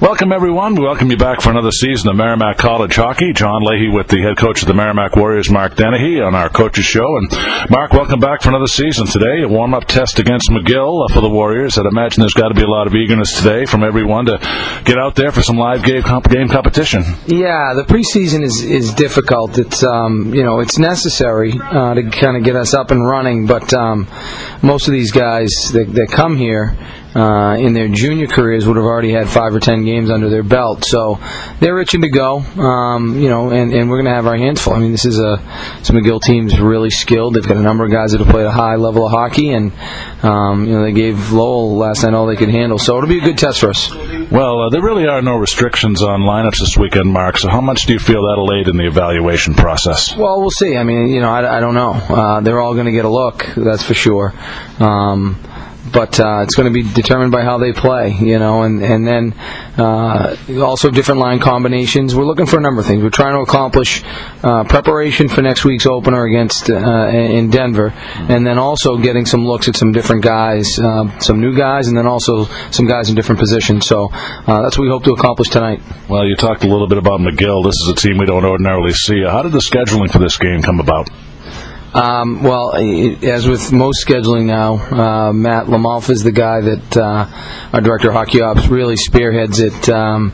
Welcome, everyone. We welcome you back for another season of Merrimack College Hockey. John Leahy with the head coach of the Merrimack Warriors, Mark Dennehy, on our coaches show. And Mark, welcome back for another season today. A warm-up test against McGill uh, for the Warriors. I'd imagine there's got to be a lot of eagerness today from everyone to get out there for some live game, game competition. Yeah, the preseason is, is difficult. It's um, you know it's necessary uh, to kind of get us up and running, but um, most of these guys that, that come here uh, in their junior careers would have already had five or ten games under their belt, so they're itching to go. Um, you know, and, and we're going to have our hands full. I mean, this is a this McGill team's really skilled. They've got a number of guys that have played a high level of hockey, and um, you know they gave Lowell last night all they could handle. So it'll be a good test for us. Well, uh, there really are no restrictions on lineups this weekend, Mark. So how much do you feel that'll aid in the evaluation process? Well, we'll see. I mean, you know, I, I don't know. Uh, they're all going to get a look, that's for sure. Um, but uh, it's going to be determined by how they play, you know, and and then uh, also different line combinations. We're looking for a number of things. We're trying to accomplish uh, preparation for next week's opener against uh, in Denver, and then also getting some looks at some different guys, uh, some new guys, and then also some guys in different positions. So uh, that's what we hope to accomplish tonight. Well, you talked a little bit about McGill. This is a team we don't ordinarily see. How did the scheduling for this game come about? Um, well, as with most scheduling now, uh, Matt Lamalfa is the guy that uh, our director of hockey ops really spearheads it. Um,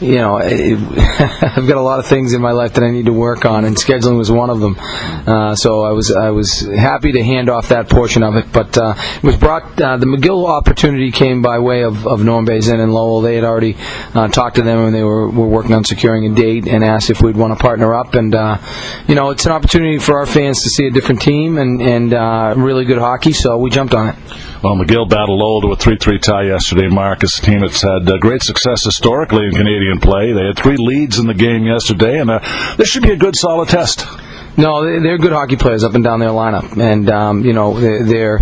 you know, I've got a lot of things in my life that I need to work on, and scheduling was one of them. Uh, so I was I was happy to hand off that portion of it. But uh, it was brought uh, the McGill opportunity came by way of, of Norm Bazin and Lowell. They had already uh, talked to them, and they were, were working on securing a date and asked if we'd want to partner up. And uh, you know, it's an opportunity for our fans to see a different team and and uh, really good hockey. So we jumped on it. Well, McGill battled Lowell to a 3-3 tie yesterday. Mark, it's a team that's had great success historically in Canadian play. They had three leads in the game yesterday, and uh, this should be a good, solid test. No, they- they're good hockey players up and down their lineup, and um, you know they're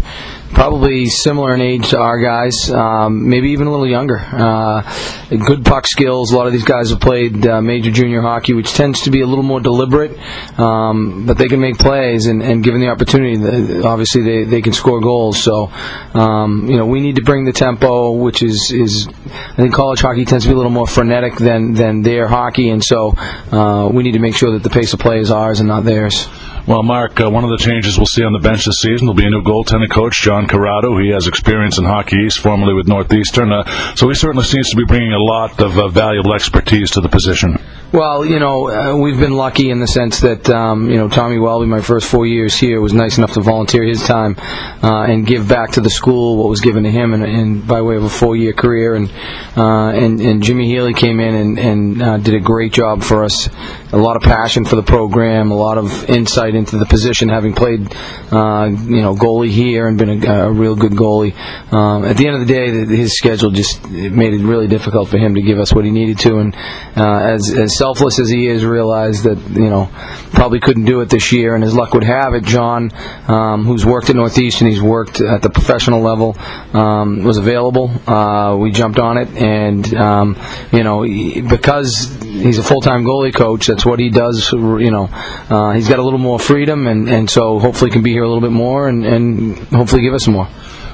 probably similar in age to our guys, um, maybe even a little younger. Uh, good puck skills. A lot of these guys have played uh, major junior hockey, which tends to be a little more deliberate, um, but they can make plays, and, and given the opportunity, obviously they, they can score goals. So, um, you know, we need to bring the tempo, which is is I think college hockey tends to be a little more frenetic than than their hockey, and so uh, we need to make sure that the pace of play is ours and not theirs. Well, Mark, uh, one of the changes we'll see on the bench this season will be a new goaltending coach, John Corrado. He has experience in Hockey East, formerly with Northeastern, uh, so he certainly seems to be bringing a lot of uh, valuable expertise to the position. Well, you know, uh, we've been lucky in the sense that, um, you know, Tommy Welby, my first four years here, was nice enough to volunteer his time uh, and give back to the school what was given to him, and, and by way of a four-year career. And uh, and, and Jimmy Healy came in and, and uh, did a great job for us. A lot of passion for the program, a lot of insight into the position, having played, uh, you know, goalie here and been a, a real good goalie. Um, at the end of the day, the, his schedule just it made it really difficult for him to give us what he needed to, and uh, as as selfless as he is, realized that you know probably couldn't do it this year, and his luck would have it. John, um, who's worked at Northeastern, he's worked at the professional level, um, was available. Uh, we jumped on it, and um, you know he- because he's a full-time goalie coach, that's what he does. You know, uh, he's got a little more freedom, and, and so hopefully can be here a little bit more, and, and hopefully give us more.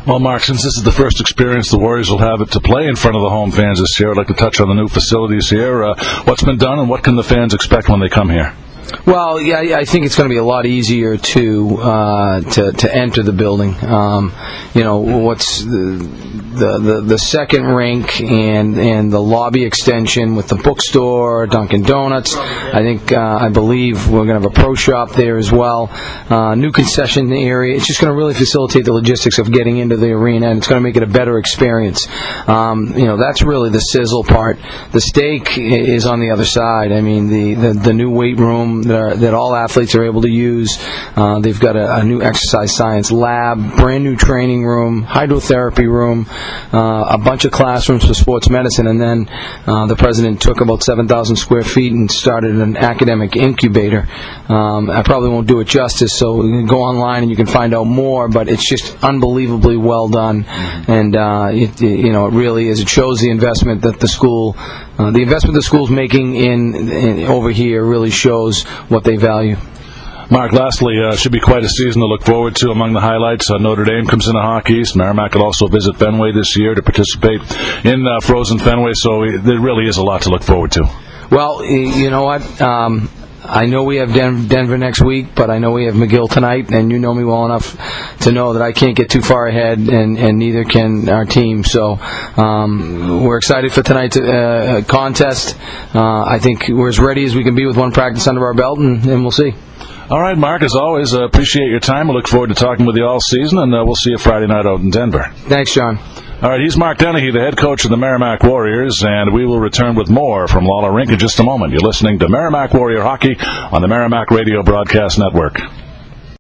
Well, Mark, since this is the first experience the Warriors will have it to play in front of the home fans this year, I'd like to touch on the new facilities here. Uh, what's been done, and what can the fans expect when they come here? Well, yeah, I think it's going to be a lot easier to uh, to to enter the building. Um, you know, what's the, the the second rink and and the lobby extension with the bookstore, Dunkin' Donuts. I think uh, I believe we're going to have a pro shop there as well. Uh, new concession area. It's just going to really facilitate the logistics of getting into the arena, and it's going to make it a better experience. Um, you know, that's really the sizzle part. The steak is on the other side. I mean, the the, the new weight room that, are, that all athletes are able to use. Uh, they've got a, a new exercise science lab, brand new training room, hydrotherapy room, uh, a bunch of classrooms for sports medicine, and then uh, the president took about 7,000 square feet and started an academic incubator. Um, I probably won't do it justice, so you can go online and you can find out more. But it's just unbelievably well done, and uh, it, it- you know it really is. It shows the investment that the school, uh, the investment the school's making in, in over here, really shows what they value. Mark, lastly, uh, should be quite a season to look forward to. Among the highlights, uh, Notre Dame comes into Hockey East. Merrimack will also visit Fenway this year to participate in uh, Frozen Fenway, so there really is a lot to look forward to. Well, you know what? Um, I know we have Den- Denver next week, but I know we have McGill tonight, and you know me well enough to know that I can't get too far ahead, and, and neither can our team. So um, we're excited for tonight's uh, contest. Uh, I think we're as ready as we can be with one practice under our belt, and, and we'll see. All right, Mark, as always, uh, appreciate your time. I look forward to talking with you all season, and uh, we'll see you Friday night out in Denver. Thanks, John. All right, he's Mark Dennehy, the head coach of the Merrimack Warriors, and we will return with more from Lawler Rink in just a moment. You're listening to Merrimack Warrior Hockey on the Merrimack Radio Broadcast Network.